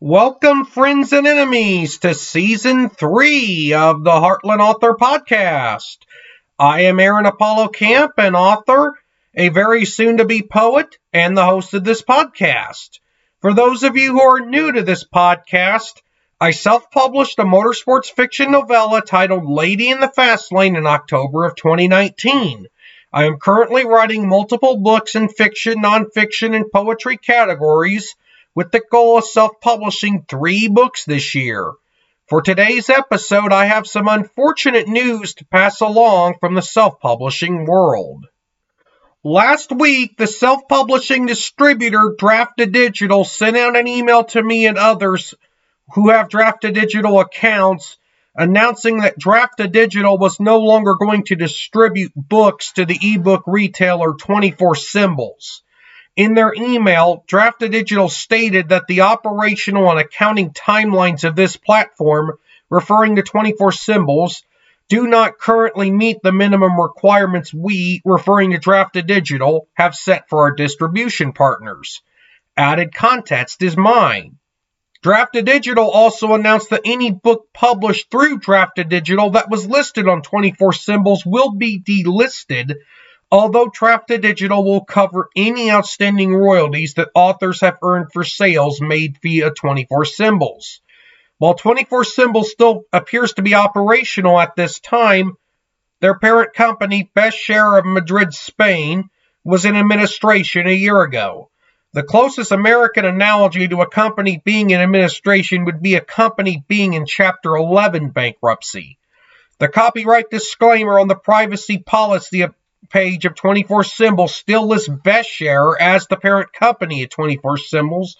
Welcome, friends and enemies, to season three of the Heartland Author Podcast. I am Aaron Apollo Camp, an author, a very soon to be poet, and the host of this podcast. For those of you who are new to this podcast, I self published a motorsports fiction novella titled Lady in the Fast Lane in October of 2019. I am currently writing multiple books in fiction, nonfiction, and poetry categories with the goal of self publishing three books this year. For today's episode, I have some unfortunate news to pass along from the self publishing world. Last week, the self publishing distributor Draft2Digital sent out an email to me and others who have Draft2Digital accounts announcing that Draft2Digital was no longer going to distribute books to the ebook retailer 24 Symbols. In their email, Draft2Digital stated that the operational and accounting timelines of this platform, referring to 24 Symbols, do not currently meet the minimum requirements we, referring to Draft2Digital, have set for our distribution partners. Added context is mine. Draft2Digital also announced that any book published through Draft2Digital that was listed on 24 Symbols will be delisted, although Draft2Digital will cover any outstanding royalties that authors have earned for sales made via 24 Symbols. While 24 Symbols still appears to be operational at this time, their parent company, Best Share of Madrid, Spain, was in administration a year ago. The closest American analogy to a company being in administration would be a company being in Chapter 11 bankruptcy. The copyright disclaimer on the privacy policy page of 24 Symbols still lists Best Share as the parent company of 24 Symbols,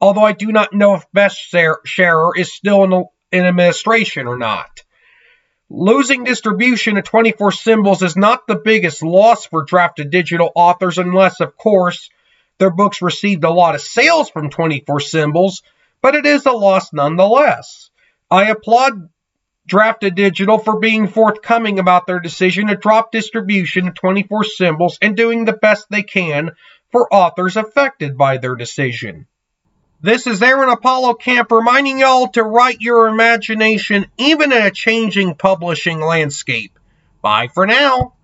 although I do not know if Best Share is still in, in administration or not. Losing distribution of 24 Symbols is not the biggest loss for Draft2Digital authors, unless, of course, their books received a lot of sales from 24 Symbols, but it is a loss nonetheless. I applaud Draft2Digital for being forthcoming about their decision to drop distribution of 24 Symbols and doing the best they can for authors affected by their decision. This is Aaron Apollo Camp reminding y'all to write your imagination even in a changing publishing landscape. Bye for now.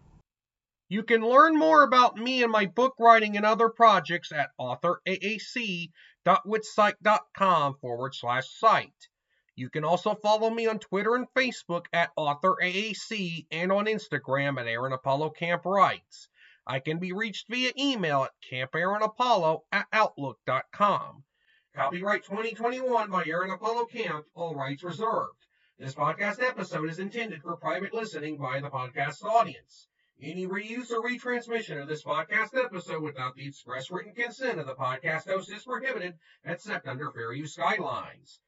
You can learn more about me and my book writing and other projects at authoraac.wixsite.com forward slash site. You can also follow me on Twitter and Facebook at authoraac and on Instagram at Aaron Apollo Camp Writes. I can be reached via email at campaaronapollo at outlook.com. Copyright 2021 by Aaron Apollo Camp, all rights reserved. This podcast episode is intended for private listening by the podcast audience. Any reuse or retransmission of this podcast episode without the express written consent of the podcast host is prohibited except under fair use guidelines.